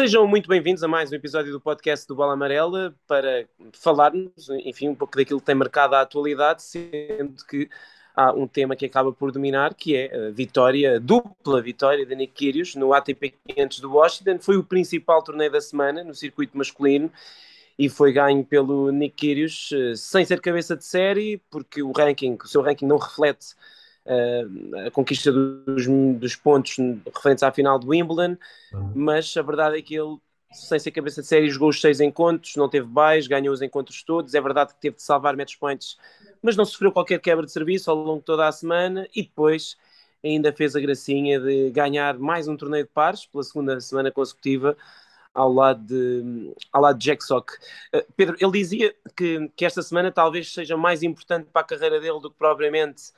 Sejam muito bem-vindos a mais um episódio do podcast do Bola Amarela para falarmos, enfim, um pouco daquilo que tem marcado a atualidade, sendo que há um tema que acaba por dominar, que é a vitória, a dupla vitória de Nick Kyrgios no ATP 500 do Washington. Foi o principal torneio da semana no circuito masculino e foi ganho pelo Nick Kyrgios eh, sem ser cabeça de série, porque o ranking, o seu ranking não reflete a conquista dos, dos, pontos referentes à final do Wimbledon, uhum. mas a verdade é que ele, sem ser cabeça de série, jogou os seis encontros, não teve baixo, ganhou os encontros todos. É verdade que teve de salvar match points, mas não sofreu qualquer quebra de serviço ao longo de toda a semana e depois ainda fez a gracinha de ganhar mais um torneio de pares pela segunda semana consecutiva ao lado de, ao lado de Jack Sock. Uh, Pedro, ele dizia que, que esta semana talvez seja mais importante para a carreira dele do que propriamente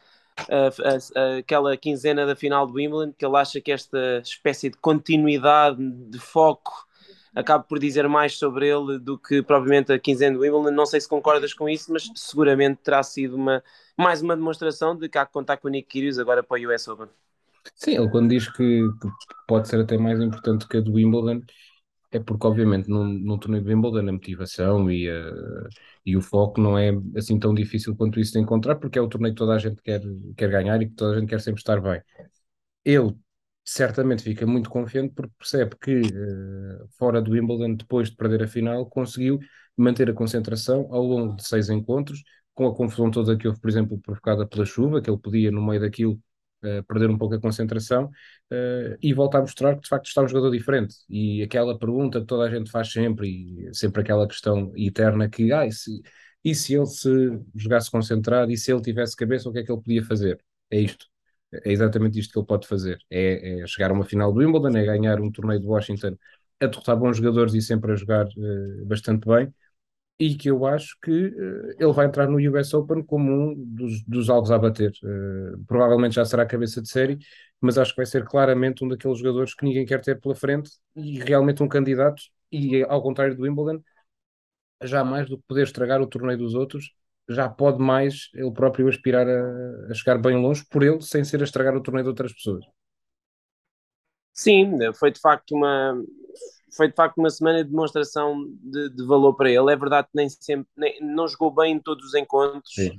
aquela quinzena da final do Wimbledon, que ele acha que esta espécie de continuidade, de foco, acaba por dizer mais sobre ele do que propriamente a quinzena do Wimbledon. Não sei se concordas com isso, mas seguramente terá sido uma, mais uma demonstração de que há que contar com o Nick Kyrgios agora para o US Open. Sim, ele quando diz que, que pode ser até mais importante que a do Wimbledon, é porque, obviamente, num, num torneio de Wimbledon a motivação e, e o foco não é assim tão difícil quanto isso de encontrar, porque é o torneio que toda a gente quer, quer ganhar e que toda a gente quer sempre estar bem. Ele certamente fica muito confiante porque percebe que, uh, fora do Wimbledon, depois de perder a final, conseguiu manter a concentração ao longo de seis encontros, com a confusão toda que houve, por exemplo, provocada pela chuva, que ele podia, no meio daquilo, uh, perder um pouco a concentração uh, e voltar a mostrar que de facto está um jogador diferente. E aquela pergunta que toda a gente faz sempre, e sempre aquela questão eterna que, ah, e se, e se ele se jogasse concentrado, e se ele tivesse cabeça, o que é que ele podia fazer? É isto. É exatamente isto que ele pode fazer. É, é chegar a uma final do Wimbledon, é ganhar um torneio de Washington a derrotar bons jogadores e sempre a jogar uh, bastante bem e que eu acho que uh, ele vai entrar no US Open como um dos, dos alvos a bater. Uh, provavelmente já será cabeça de série, mas acho que vai ser claramente um daqueles jogadores que ninguém quer ter pela frente e realmente um candidato. E ao contrário do Wimbledon, já mais do que poder estragar o torneio dos outros, já pode mais ele próprio aspirar a, a chegar bem longe por ele, sem ser a estragar o torneio de outras pessoas. Sim, foi de facto uma, foi de facto uma semana de demonstração de, de valor para ele. É verdade que nem sempre nem, não jogou bem em todos os encontros. Sim.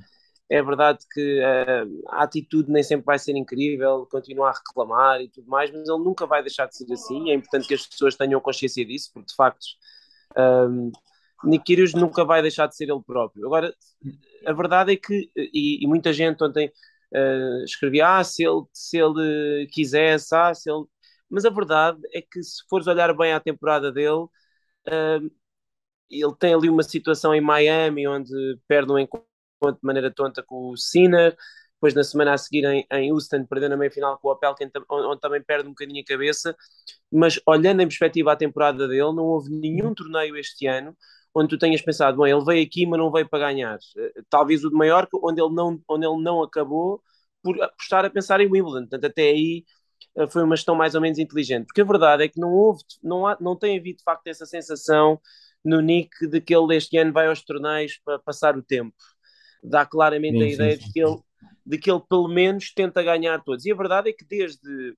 É verdade que uh, a atitude nem sempre vai ser incrível, continua a reclamar e tudo mais, mas ele nunca vai deixar de ser assim. É importante que as pessoas tenham consciência disso, porque de facto um, Kyrgios nunca vai deixar de ser ele próprio. Agora, a verdade é que, e, e muita gente ontem uh, escrevia, ah, se ele, se ele quisesse, ah, se ele mas a verdade é que se fores olhar bem à temporada dele, uh, ele tem ali uma situação em Miami onde perde um encontro de maneira tonta com o Sinner, depois na semana a seguir em, em Houston perdendo na meia-final com o Opel, onde também perde um bocadinho a cabeça, mas olhando em perspectiva a temporada dele, não houve nenhum torneio este ano onde tu tenhas pensado, bom, ele veio aqui, mas não veio para ganhar. Eh, talvez o de Maiorca, onde ele não, onde ele não acabou por, por estar a pensar em Wimbledon. Portanto, até aí foi uma gestão mais ou menos inteligente, porque a verdade é que não houve, não, há, não tem havido de facto essa sensação no Nick de que ele este ano vai aos torneios para passar o tempo. Dá claramente sim, a ideia sim, sim. De, que ele, de que ele pelo menos tenta ganhar todos. E a verdade é que desde,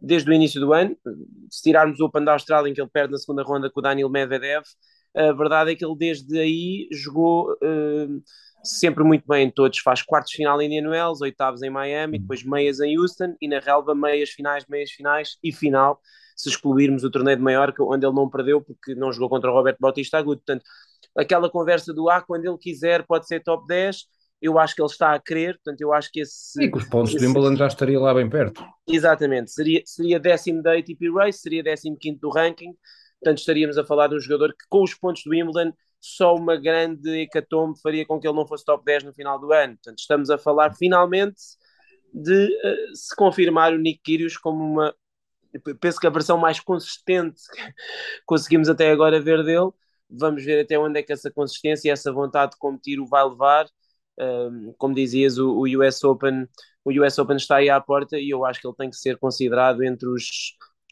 desde o início do ano, se tirarmos o Open da Austrália em que ele perde na segunda ronda com o Daniel Medvedev, a verdade é que ele desde aí jogou uh, sempre muito bem em todos, faz quartos de final em Indian Wells, oitavos em Miami, uhum. depois meias em Houston e na relva meias finais, meias finais e final, se excluirmos o torneio de Maiorca, onde ele não perdeu porque não jogou contra o Roberto Bautista Agudo. Portanto, aquela conversa do ah, quando ele quiser pode ser top 10, eu acho que ele está a querer, portanto eu acho que esse... E que os pontos esse, do Wimbledon já estaria lá bem perto. Exatamente, seria, seria décimo da ATP Race, seria décimo quinto do ranking, portanto estaríamos a falar de um jogador que com os pontos do Wimbledon só uma grande hecatombe faria com que ele não fosse top 10 no final do ano. Portanto, estamos a falar finalmente de uh, se confirmar o Nick Kyrgios como uma penso que a versão mais consistente que conseguimos até agora ver dele. Vamos ver até onde é que essa consistência e essa vontade de competir o vai levar. Um, como dizias, o, o, US Open, o US Open está aí à porta e eu acho que ele tem que ser considerado entre os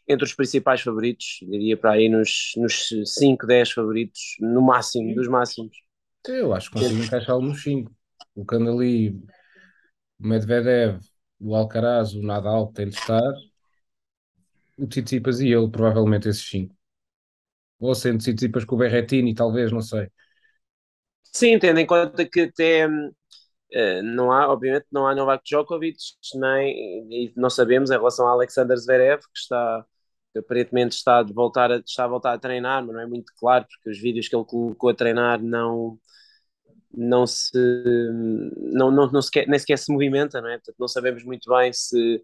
entre os principais favoritos, diria para aí nos, nos 5, 10 favoritos, no máximo, dos máximos. Eu acho que consigo encaixá-lo nos 5. Colocando ali o Medvedev, o Alcaraz, o Nadal, que tem de estar, o Tsitsipas e ele, provavelmente esses 5. Ou sendo depois com o Berretini, talvez, não sei. Sim, tendo em conta que até uh, não há, obviamente, não há Novak Djokovic, nem, e não sabemos em relação a Alexander Zverev, que está aparentemente está, de voltar a, está a voltar a treinar, mas não é muito claro, porque os vídeos que ele colocou a treinar não não se não, não, não sequer, nem sequer se movimenta, não é? Portanto, não sabemos muito bem se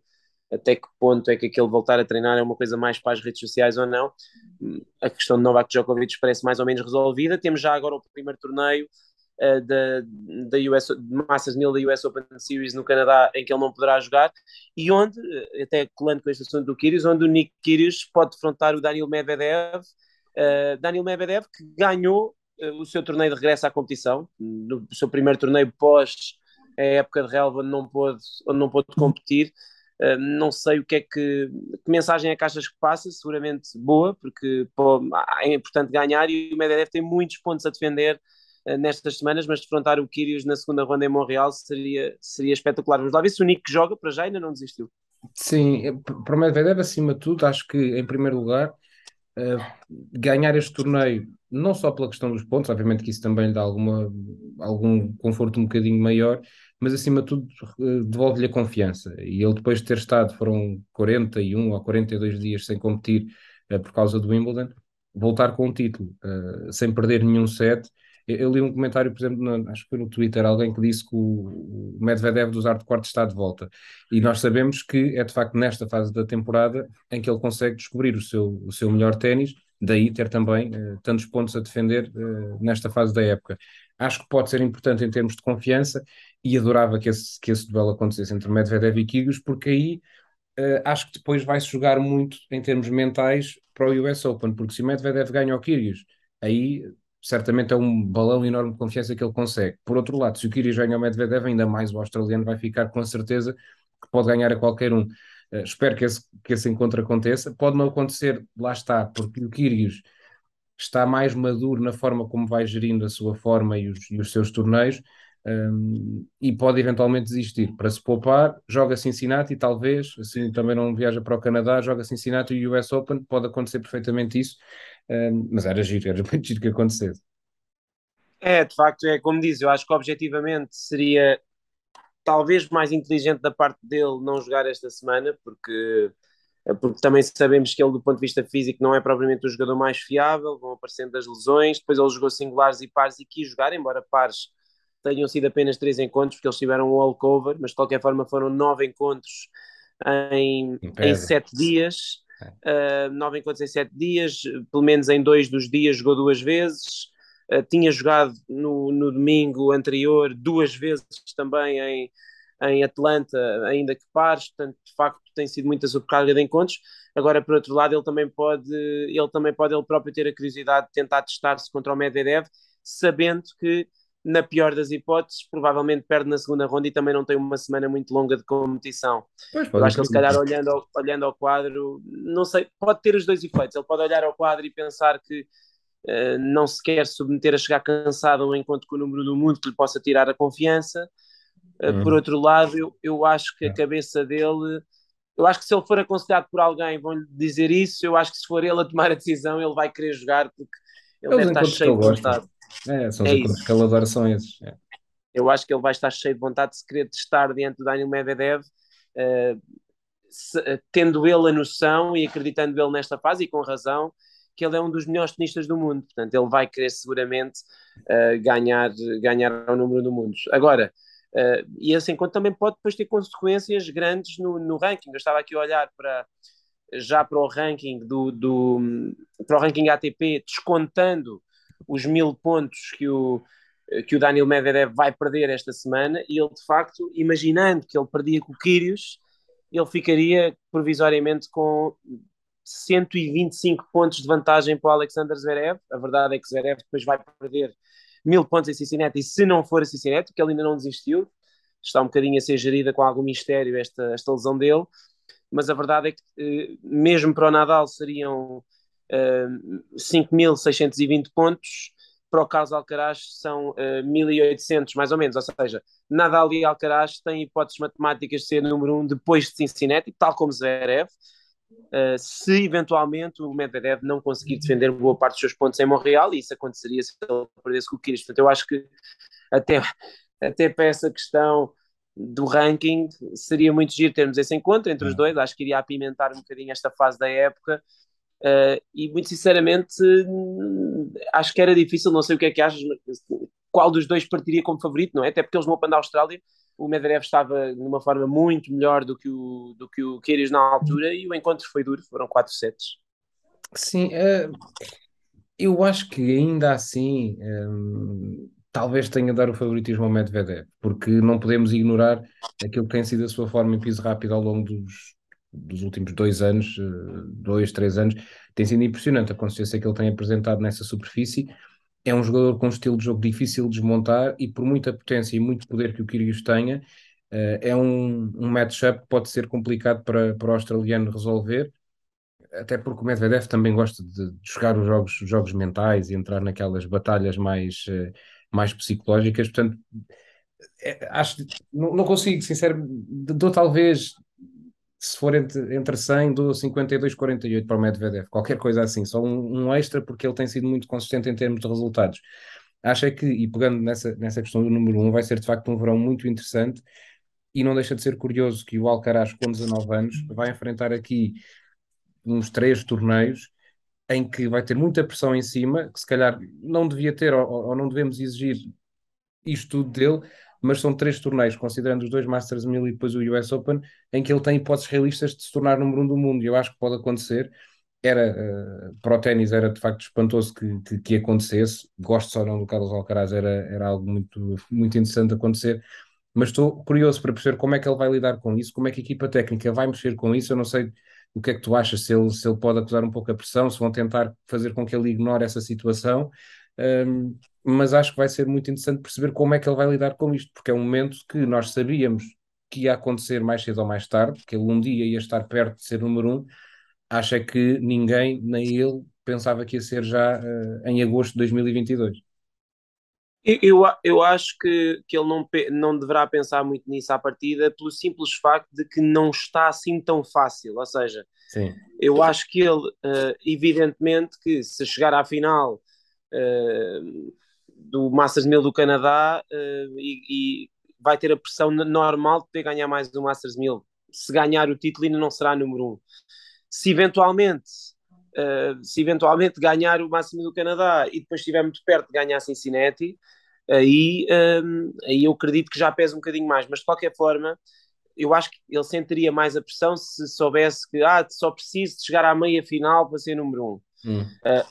até que ponto é que aquele voltar a treinar é uma coisa mais para as redes sociais ou não. A questão de Novak Djokovic parece mais ou menos resolvida. Temos já agora o primeiro torneio da, da US, Masters 1000 da US Open Series no Canadá em que ele não poderá jogar e onde, eh, até colando com este assunto do Kyrgios, onde o Nick Kyrgios pode defrontar o Daniel Medvedev, uh, Daniel Medvedev que ganhou uh, o seu torneio de regresso à competição, no seu primeiro torneio pós a época de relva onde não pôde, onde não pôde competir, Uh, não sei o que é que, que mensagem é que achas que passa, seguramente boa, porque pô, é importante ganhar e o Medvedev tem muitos pontos a defender nestas semanas, mas defrontar o Kyrgios na segunda ronda em Montreal seria, seria espetacular. Vamos lá ver se o Nick joga para já ainda não desistiu. Sim, para o Medvedev, acima de tudo, acho que em primeiro lugar, uh, ganhar este torneio, não só pela questão dos pontos, obviamente que isso também lhe dá alguma, algum conforto um bocadinho maior, mas acima de tudo eh, devolve-lhe a confiança. E ele, depois de ter estado, foram 41 ou 42 dias sem competir uh, por causa do Wimbledon, voltar com o título, uh, sem perder nenhum set. Eu, li um comentário, por exemplo, no, acho que foi no Twitter, alguém que disse que o, Medvedev dos arte quarto está de volta. E nós sabemos que é de facto nesta fase da temporada em que ele consegue descobrir o seu, o seu melhor ténis, daí ter também uh, tantos pontos a defender nesta fase da época. Acho que pode ser importante em termos de confiança e adorava que esse, que esse duelo acontecesse entre Medvedev e Kyrgios, porque aí uh, acho que depois vai-se jogar muito em termos mentais para o US Open, porque se o Medvedev ganha o Kyrgios, aí certamente é um balão enorme de confiança que ele consegue. Por outro lado, se o Kyrgios ganha o Medvedev, ainda mais o australiano vai ficar com certeza que pode ganhar a qualquer um. Uh, espero que esse, que esse encontro aconteça. Pode não acontecer, lá está, porque o Kyrgios está mais maduro na forma como vai gerindo a sua forma e os, e os seus torneios, um, e pode eventualmente desistir. Para se poupar, joga Cincinnati, talvez, assim também não viaja para o Canadá, joga Cincinnati e US Open, pode acontecer perfeitamente isso, um, mas era giro, era muito giro que acontecesse. É, de facto, é como diz, eu acho que objetivamente seria talvez mais inteligente da parte dele não jogar esta semana, porque, porque também sabemos que ele, do ponto de vista físico, não é propriamente o jogador mais fiável, vão aparecendo as lesões. Depois ele jogou singulares e pares e quis jogar, embora pares tenham sido apenas três encontros, porque eles tiveram um walkover, mas de qualquer forma foram nove encontros em, em sete dias. Uh, nove encontros em sete dias, pelo menos em dois dos dias jogou duas vezes. Uh, tinha jogado no, no domingo anterior duas vezes também em, em Atlanta, ainda que pares, portanto, de facto, tem sido muita sobrecarga de encontros. Agora, por outro lado, ele também pode, ele também pode ele próprio ter a curiosidade de tentar testar-se contra o Medvedev, sabendo que na pior das hipóteses, provavelmente perde na segunda ronda e também não tem uma semana muito longa de competição. Pois, Eu acho que ele, se calhar, olhando ao, olhando ao quadro, não sei, pode ter os dois efeitos. Ele pode olhar ao quadro e pensar que uh, não se quer submeter a chegar cansado a um encontro com o número do mundo que lhe possa tirar a confiança. Uh, uhum. Por outro lado, eu, eu acho que a é. cabeça dele. Eu acho que se ele for aconselhado por alguém, vão-lhe dizer isso. Eu acho que se for ele a tomar a decisão, ele vai querer jogar porque ele deve estar cheio de vontade. É, são os é adora, são esses. É. Eu acho que ele vai estar cheio de vontade de se querer testar diante do Daniel Medvedev, uh, se, uh, tendo ele a noção e acreditando ele nesta fase, e com razão, que ele é um dos melhores tenistas do mundo. Portanto, ele vai querer seguramente uh, ganhar, ganhar o número do mundo. Agora, e esse encontro também pode depois ter consequências grandes no, no ranking. Eu estava aqui a olhar para já para o ranking do, do para o ranking ATP, descontando os mil pontos que o, que o Daniel Medvedev vai perder esta semana. E ele de facto, imaginando que ele perdia com o Kyrgios, ele ficaria provisoriamente com 125 pontos de vantagem para o Alexander Zverev. A verdade é que Zverev depois vai perder mil pontos em Cincinnati e se não for a Cincinnati, porque ele ainda não desistiu, está um bocadinho a ser gerida com algum mistério esta, esta lesão dele, mas a verdade é que eh, mesmo para o Nadal seriam 5.620 pontos, para o caso Alcaraz são uh, 1.800 mais ou menos, ou seja, Nadal e Alcaraz têm hipóteses matemáticas de ser número um depois de Cincinnati, tal como Zverev, Uh, se eventualmente o Medvedev não conseguir defender boa parte dos seus pontos em Montreal, e isso aconteceria se ele perdesse com o Kyrgios. Portanto, eu acho que até, até para essa questão do ranking seria muito giro termos esse encontro entre os dois, acho que iria apimentar um bocadinho esta fase da época uh, e muito sinceramente acho que era difícil, não sei o que é que achas, qual dos dois partiria como favorito, não é? Até porque eles no Open da Austrália o Medvedev estava numa forma muito melhor do que o, do que o Kyrgios na altura e o encontro foi duro, foram quatro sets. Sim, uh, eu acho que ainda assim um, talvez tenha de dar o favoritismo ao Medvedev, porque não podemos ignorar aquilo que tem sido a sua forma em piso rápido ao longo dos, dos últimos dois anos, uh, dois, três anos, tem sido impressionante a consistência que ele tem apresentado nessa superfície. É um jogador com um estilo de jogo difícil de desmontar e por muita potência e muito poder que o Kyrgios tenha, uh, é um, um matchup que pode ser complicado para, para o australiano resolver, até porque o Medvedev também gosta de, de jogar os jogos, os jogos mentais e entrar naquelas batalhas mais, uh, mais psicológicas, portanto é, acho não, não consigo, sinceramente, dou talvez se for entre, entre 100, dou 52, 48 para o Medvedev, qualquer coisa assim, só um, um, extra porque ele tem sido muito consistente em termos de resultados. Acho é que, e pegando nessa, nessa questão do número 1, vai ser de facto um verão muito interessante e não deixa de ser curioso que o Alcaraz, com 19 anos, vai enfrentar aqui uns três torneios em que vai ter muita pressão em cima, que se calhar não devia ter ou, ou não devemos exigir isto tudo dele, mas são três torneios, considerando os dois Masters 1000 e depois o US Open, em que ele tem hipóteses realistas de se tornar número um do mundo. E eu acho que pode acontecer. Era, uh, para o ténis era de facto espantoso que, que, que acontecesse. Gosto ou não do Carlos Alcaraz, era, era algo muito, muito interessante acontecer. Mas estou curioso para perceber como é que ele vai lidar com isso, como é que a equipa técnica vai mexer com isso. Eu não sei o que é que tu achas, se ele, se ele pode acusar um pouco a pressão, se vão tentar fazer com que ele ignore essa situação. Um, mas acho que vai ser muito interessante perceber como é que ele vai lidar com isto, porque é um momento que nós sabíamos que ia acontecer mais cedo ou mais tarde, que ele um dia ia estar perto de ser número um. Acho é que ninguém, nem ele, pensava que ia ser já uh, em agosto de 2022. Eu, eu acho que, que ele não, não deverá pensar muito nisso à partida, pelo simples facto de que não está assim tão fácil. Ou seja, Sim. eu acho que ele, uh, evidentemente, que se chegar à final do Masters 1000 do Canadá uh, e, e, vai ter a pressão normal de poder ganhar mais do Masters 1000. Se ganhar o título, ainda não será número um. Se eventualmente, uh, se eventualmente ganhar o Masters 1000 do Canadá e depois estiver muito perto de ganhar Cincinnati, aí, um, aí eu acredito que já pesa um bocadinho mais. Mas de qualquer forma, eu acho que ele sentiria mais a pressão se soubesse que ah, só preciso de chegar à meia final para ser número um. Hum. Uh,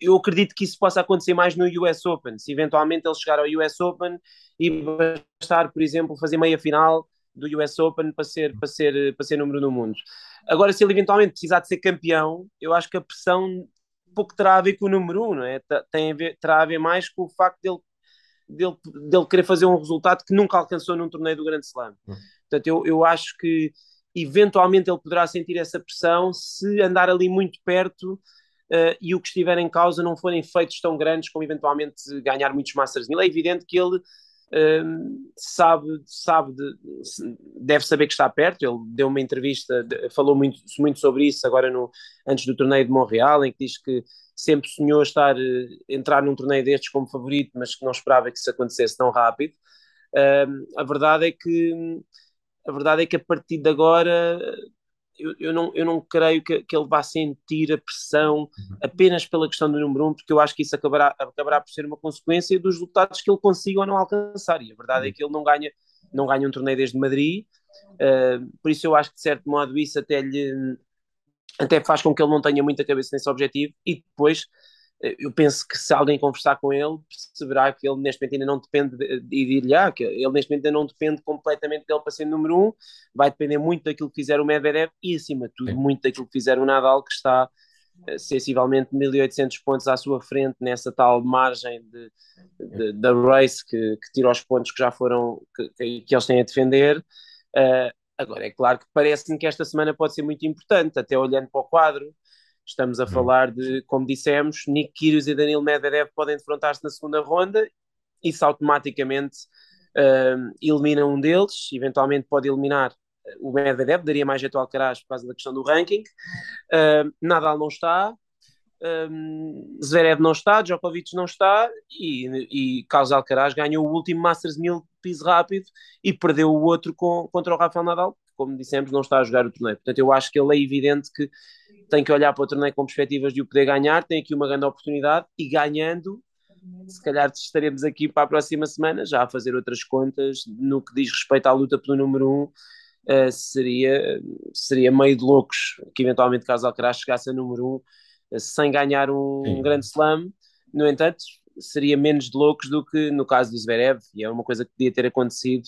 eu acredito que isso possa acontecer mais no US Open. Se eventualmente ele chegar ao US Open e bastar, por exemplo, fazer meia final do US Open para ser, para ser, para ser número do mundo. Agora, se ele eventualmente precisar de ser campeão, eu acho que a pressão pouco terá a ver com o número um, não é? Tem a ver, terá a ver mais com o facto dele, dele, dele querer fazer um resultado que nunca alcançou num torneio do Grande Slam. Hum. Portanto, eu, eu acho que eventualmente ele poderá sentir essa pressão se andar ali muito perto uh, e o que estiver em causa não forem feitos tão grandes como eventualmente ganhar muitos Masters 1000. É evidente que ele uh, sabe, sabe de, deve saber que está perto. Ele deu uma entrevista, falou muito, muito sobre isso agora no, antes do torneio de Montreal, em que diz que sempre sonhou estar, uh, entrar num torneio destes como favorito, mas que não esperava que isso acontecesse tão rápido. a verdade é que a verdade é que a partir de agora eu, eu, não, eu não creio que, que ele vá sentir a pressão uhum. apenas pela questão do número um, porque eu acho que isso acabará, acabará por ser uma consequência dos resultados que ele consiga ou não alcançar. E a verdade é uhum. que ele não ganha, não ganha um torneio desde Madrid, uh, por isso eu acho que de certo modo isso até lhe até faz com que ele não tenha muita cabeça nesse objetivo e depois eu penso que se alguém conversar com ele, perceberá que ele neste momento ainda não depende, de, e dir-lhe ah, que ele neste momento ainda não depende completamente dele para ser número um, vai depender muito daquilo que fizer o Medvedev e acima de tudo muito daquilo que fizer o Nadal, que está uh, sensivelmente 1800 pontos à sua frente nessa tal margem de, de, da race que, que, tira os pontos que já foram, que, que eles têm a defender. Uh, agora, é claro que parece-me que esta semana pode ser muito importante, até olhando para o quadro, Estamos a uhum. falar de, como dissemos, Nick Kyrgios e Danilo Medvedev podem defrontar-se na segunda ronda, isso automaticamente uh, elimina um deles, eventualmente pode eliminar o Medvedev daria mais jeito ao Alcaraz por causa da questão do ranking. Uh, Nadal não está, um, Zverev não está, Djokovic não está e, e Carlos Alcaraz ganhou o último Masters 1000 piso rápido e perdeu o outro com, contra o Rafael Nadal, como dissemos, não está a jogar o torneio. Portanto, eu acho que ele é evidente que tem que olhar para o torneio com perspectivas de o poder ganhar, tem aqui uma grande oportunidade e ganhando, se calhar estaremos aqui para a próxima semana já a fazer outras contas no que diz respeito à luta pelo número 1. Um, uh, seria, seria meio de loucos que eventualmente caso Alcaraz chegasse a número 1 um, uh, sem ganhar um, um grande slam. No entanto, seria menos de loucos do que no caso do Zverev, e é uma coisa que podia ter acontecido.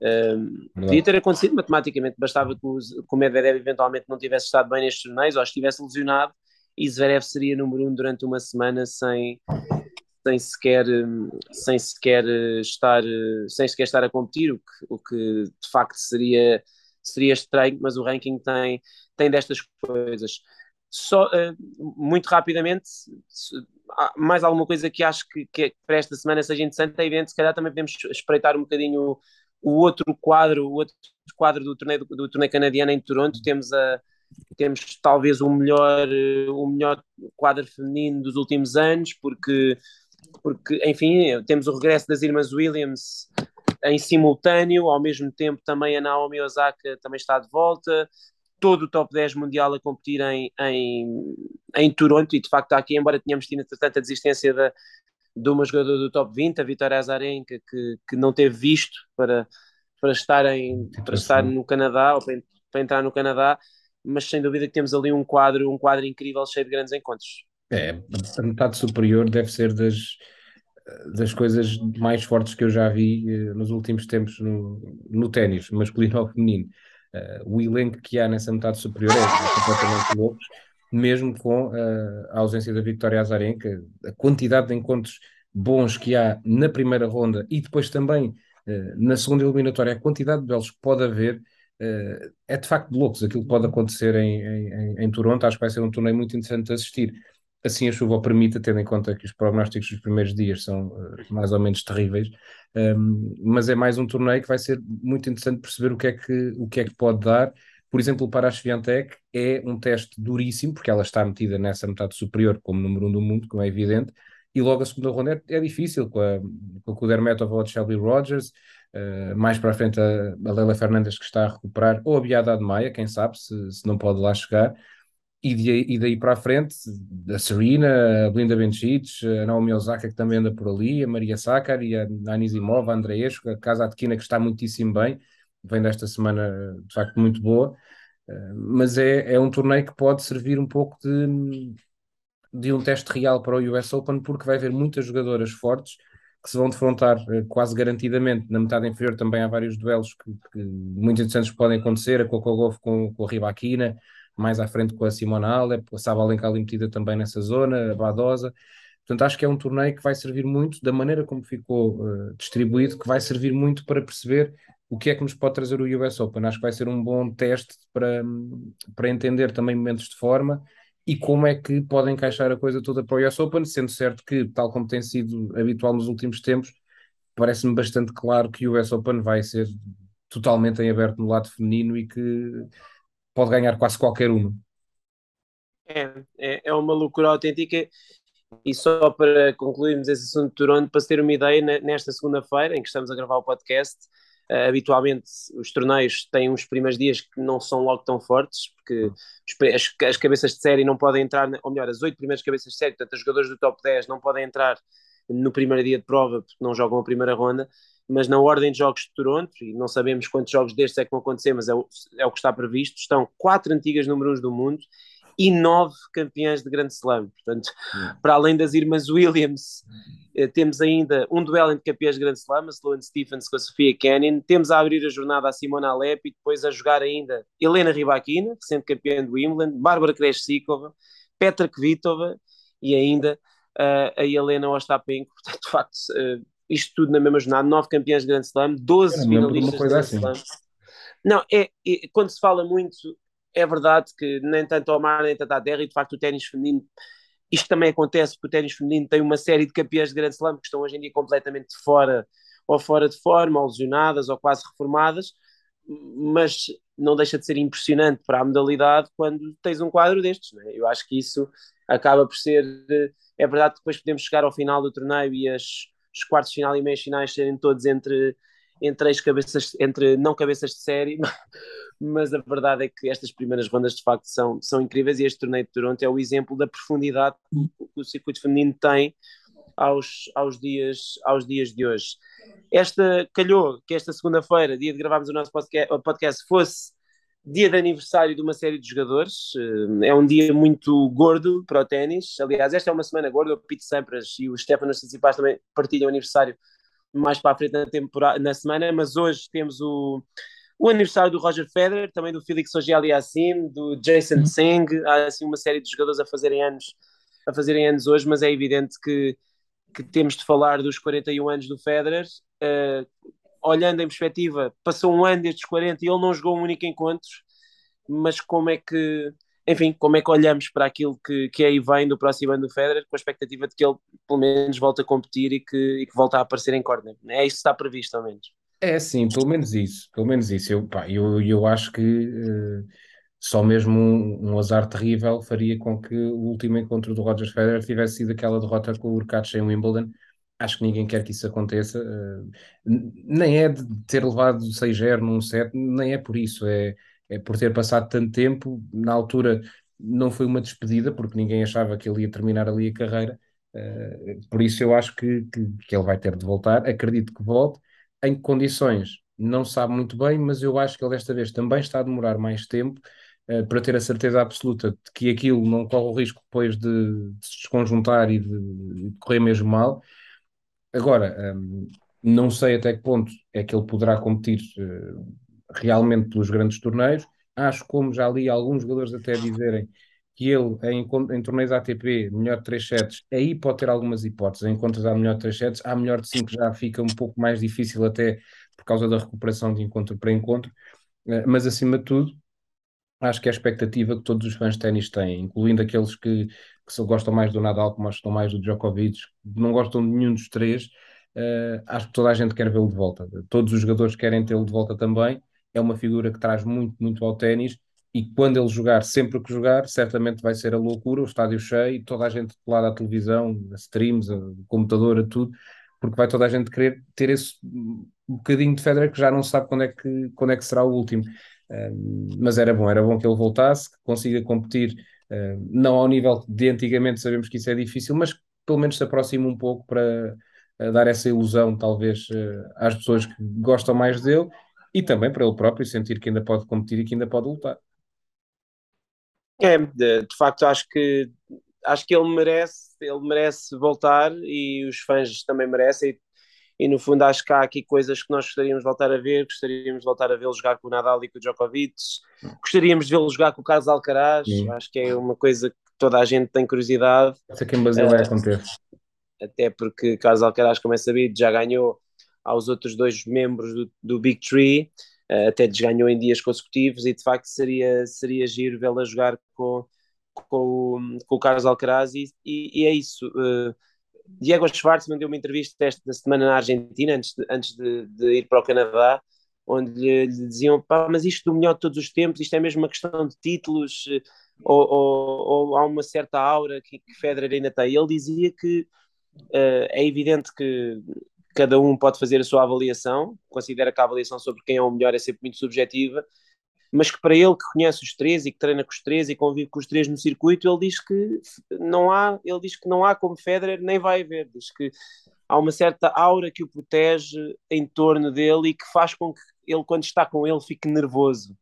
Uh, podia ter acontecido matematicamente, bastava que o, que o Medvedev eventualmente não tivesse estado bem nestes torneios ou estivesse lesionado, e Zverev seria número um durante uma semana sem, sem sequer, sem sequer estar, sem sequer estar a competir, o que, o que de facto seria, seria estranho, mas o ranking tem, tem destas coisas. Só, uh, muito rapidamente, mais alguma coisa que acho que, que para esta semana seja interessante é evento, se calhar também podemos espreitar um bocadinho o, outro quadro, o outro quadro do torneio, do, do torneio canadiano em Toronto, temos a temos talvez o melhor, o melhor quadro feminino dos últimos anos, porque porque, enfim, temos o regresso das irmãs Williams em simultâneo, ao mesmo tempo também a Naomi Osaka também está de volta, todo o top 10 mundial a competir em, em, em Toronto, e de facto aqui, embora tenhamos tido tanta desistência da, de uma jogadora do top 20, a Vitória Azarenka, que, que não teve visto para, para, estar, em, para estar no Canadá, ou para, para entrar no Canadá, mas sem dúvida que temos ali um quadro, um quadro incrível, cheio de grandes encontros. É, a metade superior deve ser das, das coisas mais fortes que eu já vi uh, nos últimos tempos no, no ténis, masculino ou feminino. Uh, o elenco que há nessa metade superior é completamente louco, mesmo com uh, a ausência da Victoria Azarenka, a quantidade de encontros bons que há na primeira ronda e depois também na segunda eliminatória, a quantidade de belos que pode haver é de facto de loucos. Aquilo que pode acontecer em, em, em Toronto, acho que vai ser um torneio muito interessante de assistir assim a chuva o permita, tendo em conta que os prognósticos dos primeiros dias são uh, mais ou menos terríveis, um, mas é mais um torneio que vai ser muito interessante perceber o que é que, o que, é que pode dar. Por exemplo, para a Sviantec é um teste duríssimo, porque ela está metida nessa metade superior como número um do mundo, como é evidente, e logo a segunda ronda é, é difícil, com a, com o Dermetov ou a Shelby Rogers, uh, mais para a frente a, a Leila Fernandes que está a recuperar, ou a Biada de Maia, quem sabe, se, se não pode lá chegar, e, de, e daí para a frente, a Serena, a Belinda Bencic, a Naomi Osaka, que também anda por ali, a Maria Sakar e a Anisimova, a Andreesco, a Casa Atkina, que está muitíssimo bem, vem desta semana de facto muito boa, eh, mas é, é um torneio que pode servir um pouco de, de um teste real para o US Open, porque vai haver muitas jogadoras fortes que se vão defrontar eh, quase garantidamente. Na metade inferior também há vários duelos que, que muito interessantes podem acontecer, a Coco Golf com, com a Ribaquina, mais à frente com a Simona Alep, a Sabalenka ali metida também nessa zona, a Badosa. Portanto, acho que é um torneio que vai servir muito, da maneira como ficou uh, distribuído, que vai servir muito para perceber o que é que nos pode trazer o US Open. Acho que vai ser um bom teste para, para entender também momentos de forma e como é que pode encaixar a coisa toda para o US Open, sendo certo que, tal como tem sido habitual nos últimos tempos, parece-me bastante claro que o US Open vai ser totalmente em aberto no lado feminino e que pode ganhar quase qualquer um. É, é, é uma loucura autêntica. E só para concluirmos esse assunto de Toronto, para se ter uma ideia, nesta segunda-feira, em que estamos a gravar o podcast, uh, habitualmente os torneios têm uns primeiros dias que não são logo tão fortes, porque as, as, cabeças de série não podem entrar, ou melhor, as oito primeiras cabeças de série, portanto, os jogadores do top 10 não podem entrar no primeiro dia de prova, porque não jogam a primeira ronda, mas na ordem de jogos de Toronto, e não sabemos quantos jogos destes é que vão acontecer, mas é o, é o que está previsto, estão quatro antigas número 1 do mundo e nove campeãs de Grande Slam. Portanto, hum. para além das irmãs Williams, eh, temos ainda um duelo entre campeãs de Grande Slam, a Sloane Stephens com a Sofia Canyon. Temos a abrir a jornada a Simona Alep e depois a jogar ainda Helena Rybakina, recente campeã do Wimbledon, Bárbara Krejcikova, Petra Kvitova e ainda uh, a Helena Ostapenko. Portanto, de facto, uh, isto tudo na mesma jornada, nove campeões de Grand Slam, 12 finalistas de Grand assim. Slam. Não, é, é, quando se fala muito, é verdade que nem tanto ao mar, nem tanto à terra, e de facto o ténis feminino, isto também acontece porque o ténis feminino tem uma série de campeãs de Grand Slam que estão hoje em dia completamente fora, ou fora de forma, ou lesionadas, ou quase reformadas, mas não deixa de ser impressionante para a modalidade quando tens um quadro destes. Né? Eu acho que isso acaba por ser. É verdade que depois podemos chegar ao final do torneio e as, os quartos final e meias finais serem todos entre, entre as cabeças, entre não cabeças de série, mas a verdade é que estas primeiras rondas de facto são, são incríveis e este torneio de Toronto é o exemplo da profundidade que o circuito feminino tem aos, aos, dias, aos dias de hoje. Esta calhou que esta segunda-feira, dia de gravarmos o nosso podcast, fosse dia de aniversário de uma série de jogadores. Eh, é um dia muito gordo para o ténis. Aliás, esta é uma semana gorda. O Pete Sampras e o Stefano Tsitsipas também partilham aniversário mais para a frente na, temporada, na semana, mas hoje temos o, o aniversário do Roger Federer, também do Felix Auger-Aliassime, do Jason uhum. Singh. Há assim uma série de jogadores a fazerem anos, a fazerem anos hoje, mas é evidente que que temos de falar dos 41 anos do Federer. Uh, olhando em perspectiva, passou um ano destes 40 e ele não jogou um único encontro, mas como é que, enfim, como é que olhamos para aquilo que, que aí vem do próximo ano do Federer, com a expectativa de que ele pelo menos volte a competir e que, e que volte a aparecer em corner? É isso que está previsto, ao menos. É sim, pelo menos isso, pelo menos isso. Eu, pá, eu, eu acho que uh, só mesmo um, um, azar terrível faria com que o último encontro do Roger Federer tivesse sido aquela derrota com o Urkacz em Wimbledon. Acho que ninguém quer que isso aconteça. Uh, nem é de ter levado 6-0 num set, nem é por isso. É, é por ter passado tanto tempo. Na altura não foi uma despedida, porque ninguém achava que ele ia terminar ali a carreira. Uh, por isso eu acho que, que, que ele vai ter de voltar. Acredito que volte. Em condições, não sabe muito bem, mas eu acho que ele desta vez também está a demorar mais tempo eh, para ter a certeza absoluta de que aquilo não corre o risco depois de, de se desconjuntar e de, de, correr mesmo mal. Agora, um, não sei até que ponto é que ele poderá competir uh, realmente pelos grandes torneios. Acho, como já li alguns jogadores até dizerem que ele, em, em torneios ATP, melhor de 3 sets, aí pode ter algumas hipóteses. Em contas há melhor de 3 sets, há melhor de 5 já fica um pouco mais difícil até por causa da recuperação de encontro para encontro. Uh, mas acima de tudo, acho que é a expectativa que todos os fãs de ténis têm, incluindo aqueles que, que gostam mais do Nadal, como gostam mais do Djokovic, não gostam de nenhum dos três, uh, acho que toda a gente quer vê-lo de volta. Todos os jogadores querem tê-lo de volta também. É uma figura que traz muito, muito ao ténis e quando ele jogar, sempre que jogar, certamente vai ser a loucura, o estádio cheio, toda a gente do lado da televisão, a streams, a computador, a tudo, porque vai toda a gente querer ter esse bocadinho de Federer que já não sabe quando é que, quando é que será o último mas era bom, era bom que ele voltasse, que consiga competir, uh, não ao nível de antigamente, sabemos que isso é difícil, mas pelo menos se aproxime um pouco para uh, dar essa ilusão, talvez, uh, às pessoas que gostam mais dele e também para ele próprio sentir que ainda pode competir e que ainda pode lutar. É, de, de facto, acho que acho que ele merece, ele merece voltar e os fãs também merecem e no fundo acho que há aqui coisas que nós gostaríamos de voltar a ver, gostaríamos de voltar a vê-lo jogar com o Nadal e com o Djokovic, gostaríamos de vê-lo jogar com o Carlos Alcaraz, Sim. acho que é uma coisa que toda a gente tem curiosidade. Isso aqui em Basileia uh, acontece. Até porque Carlos Alcaraz, como é sabido, já ganhou aos outros dois membros do, do Big Tree, uh, até desganhou em dias consecutivos e de facto seria, seria giro vê-la jogar com, com, com o Carlos Alcaraz e, e, e é isso. Uh, Diego Schwartzman deu uma entrevista esta semana na Argentina, antes de, antes de, de ir para o Canadá, onde lhe, lhe diziam, mas isto do melhor de todos os tempos, isto é mesmo uma questão de títulos, eh, ou, ou, ou há uma certa aura que, que Federer ainda tem. Ele dizia que uh, é evidente que cada um pode fazer a sua avaliação, considera que a avaliação sobre quem é o melhor é sempre muito subjetiva, mas que para ele que conhece os três e que treina com os três e convive com os três no circuito, ele diz que não há, ele diz que não há como Federer, nem vai haver, diz que há uma certa aura que o protege em torno dele e que faz com que ele quando está com ele fique nervoso.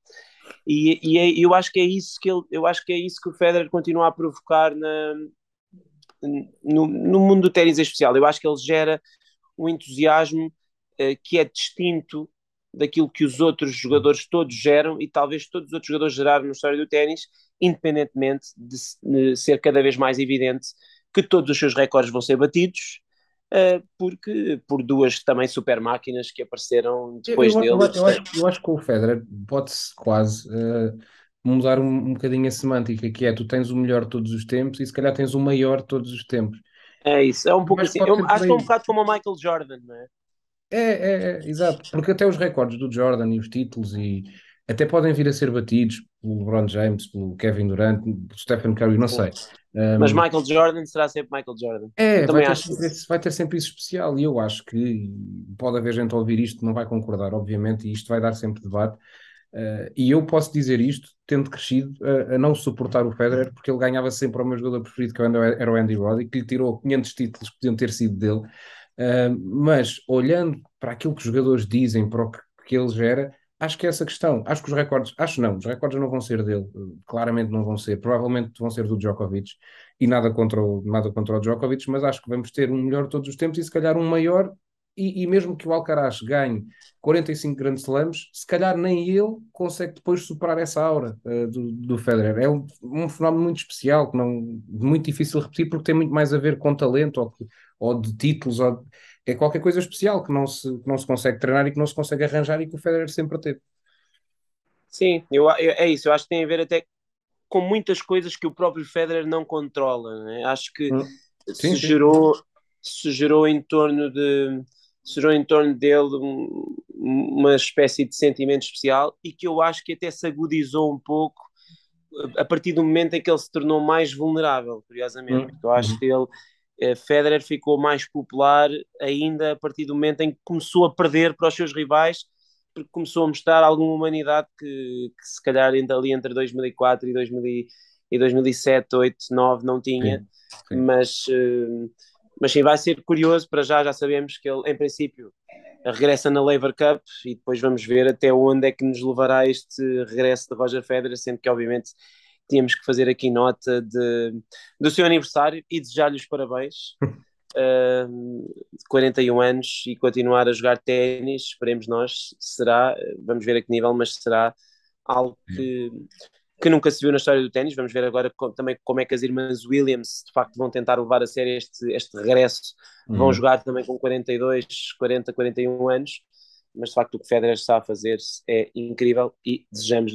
E, e é, eu acho que é isso que ele, eu acho que é isso que o Federer continua a provocar na, no, no mundo do ténis especial. Eu acho que ele gera um entusiasmo eh, que é distinto daquilo que os outros jogadores todos geram e talvez todos os outros jogadores geraram na história do ténis, independentemente de, ser cada vez mais evidente que todos os seus recordes vão ser batidos, uh, porque por duas também super máquinas que apareceram depois eu, dele. Eu, eu, acho, eu acho que o Federer pode-se quase uh, mudar um, um bocadinho a semântica, que é tu tens o melhor de todos os tempos e se calhar tens o maior de todos os tempos. É isso, é um pouco Mas assim. Eu acho que é um bocado como o Michael Jordan, não é? É, é, é, exato, porque até os recordes do Jordan e os títulos e até podem vir a ser batidos pelo LeBron James, pelo Kevin Durant, pelo Stephen Curry, não sei. Um, Mas Michael Jordan será sempre Michael Jordan. É, vai ter, sempre, vai ter, sempre, isso especial e eu acho que pode haver gente a ouvir isto não vai concordar, obviamente, e isto vai dar sempre debate. Uh, e eu posso dizer isto, tendo crescido, uh, a não suportar o Federer, porque ele ganhava sempre o meu jogador preferido, que era o Andy Roddick, que lhe tirou 500 títulos que podiam ter sido dele. Uh, mas olhando para aquilo que os jogadores dizem, para o que, que ele gera, acho que é essa questão. Acho que os recordes, acho não, os recordes não vão ser dele, claramente não vão ser, provavelmente vão ser do Djokovic e nada contra o, nada contra o Djokovic, mas acho que vamos ter um melhor todos os tempos e se calhar um maior. E, e mesmo que o Alcaraz ganhe 45 grandes slams, se calhar nem ele consegue depois superar essa aura uh, do, do Federer. É um, um, fenómeno muito especial, que não, muito difícil de repetir, porque tem muito mais a ver com talento ou, ou de títulos, ou, é qualquer coisa especial que não, se, que não se consegue treinar e que não se consegue arranjar e que o Federer sempre teve. Sim, eu, eu, é isso. Eu acho que tem a ver até com muitas coisas que o próprio Federer não controla. Né? Acho que hum. sim, se, sim. Gerou, se gerou em torno de gerou em torno dele um, uma espécie de sentimento especial e que eu acho que até se agudizou um pouco a partir do momento em que ele se tornou mais vulnerável, curiosamente. Hum. Eu acho hum. que ele eh, Federer ficou mais popular ainda a partir do momento em que começou a perder para os seus rivais, porque começou a mostrar alguma humanidade que, que se calhar ainda ali entre 2004 e, 2000, e 2007, 8, 9 não tinha, sim, sim. mas uh, mas sim, vai ser curioso, para já já sabemos que ele em princípio regressa na Lever Cup e depois vamos ver até onde é que nos levará este regresso de Roger Federer, sendo que obviamente tínhamos que fazer aqui nota de, do seu aniversário e desejar-lhe os parabéns. Uh, de 41 anos e continuar a jogar ténis, esperemos nós, será, vamos ver a que nível, mas será algo que, que nunca se viu na história do ténis. Vamos ver agora com, também como é que as irmãs Williams de facto vão tentar levar a sério este, este regresso. Uhum. Vão jogar também com 42, 40, 41 anos, mas de facto o que Federer está a fazer é incrível e desejamos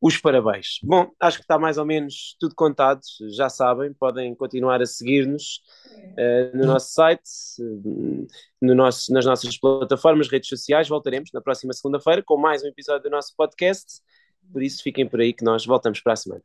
os parabéns. Bom, acho que está mais ou menos tudo contado, já sabem, podem continuar a seguir-nos uh, no nosso site, uh, no nosso, nas nossas plataformas, redes sociais. Voltaremos na próxima segunda-feira com mais um episódio do nosso podcast. Por isso, fiquem por aí que nós voltamos para a semana.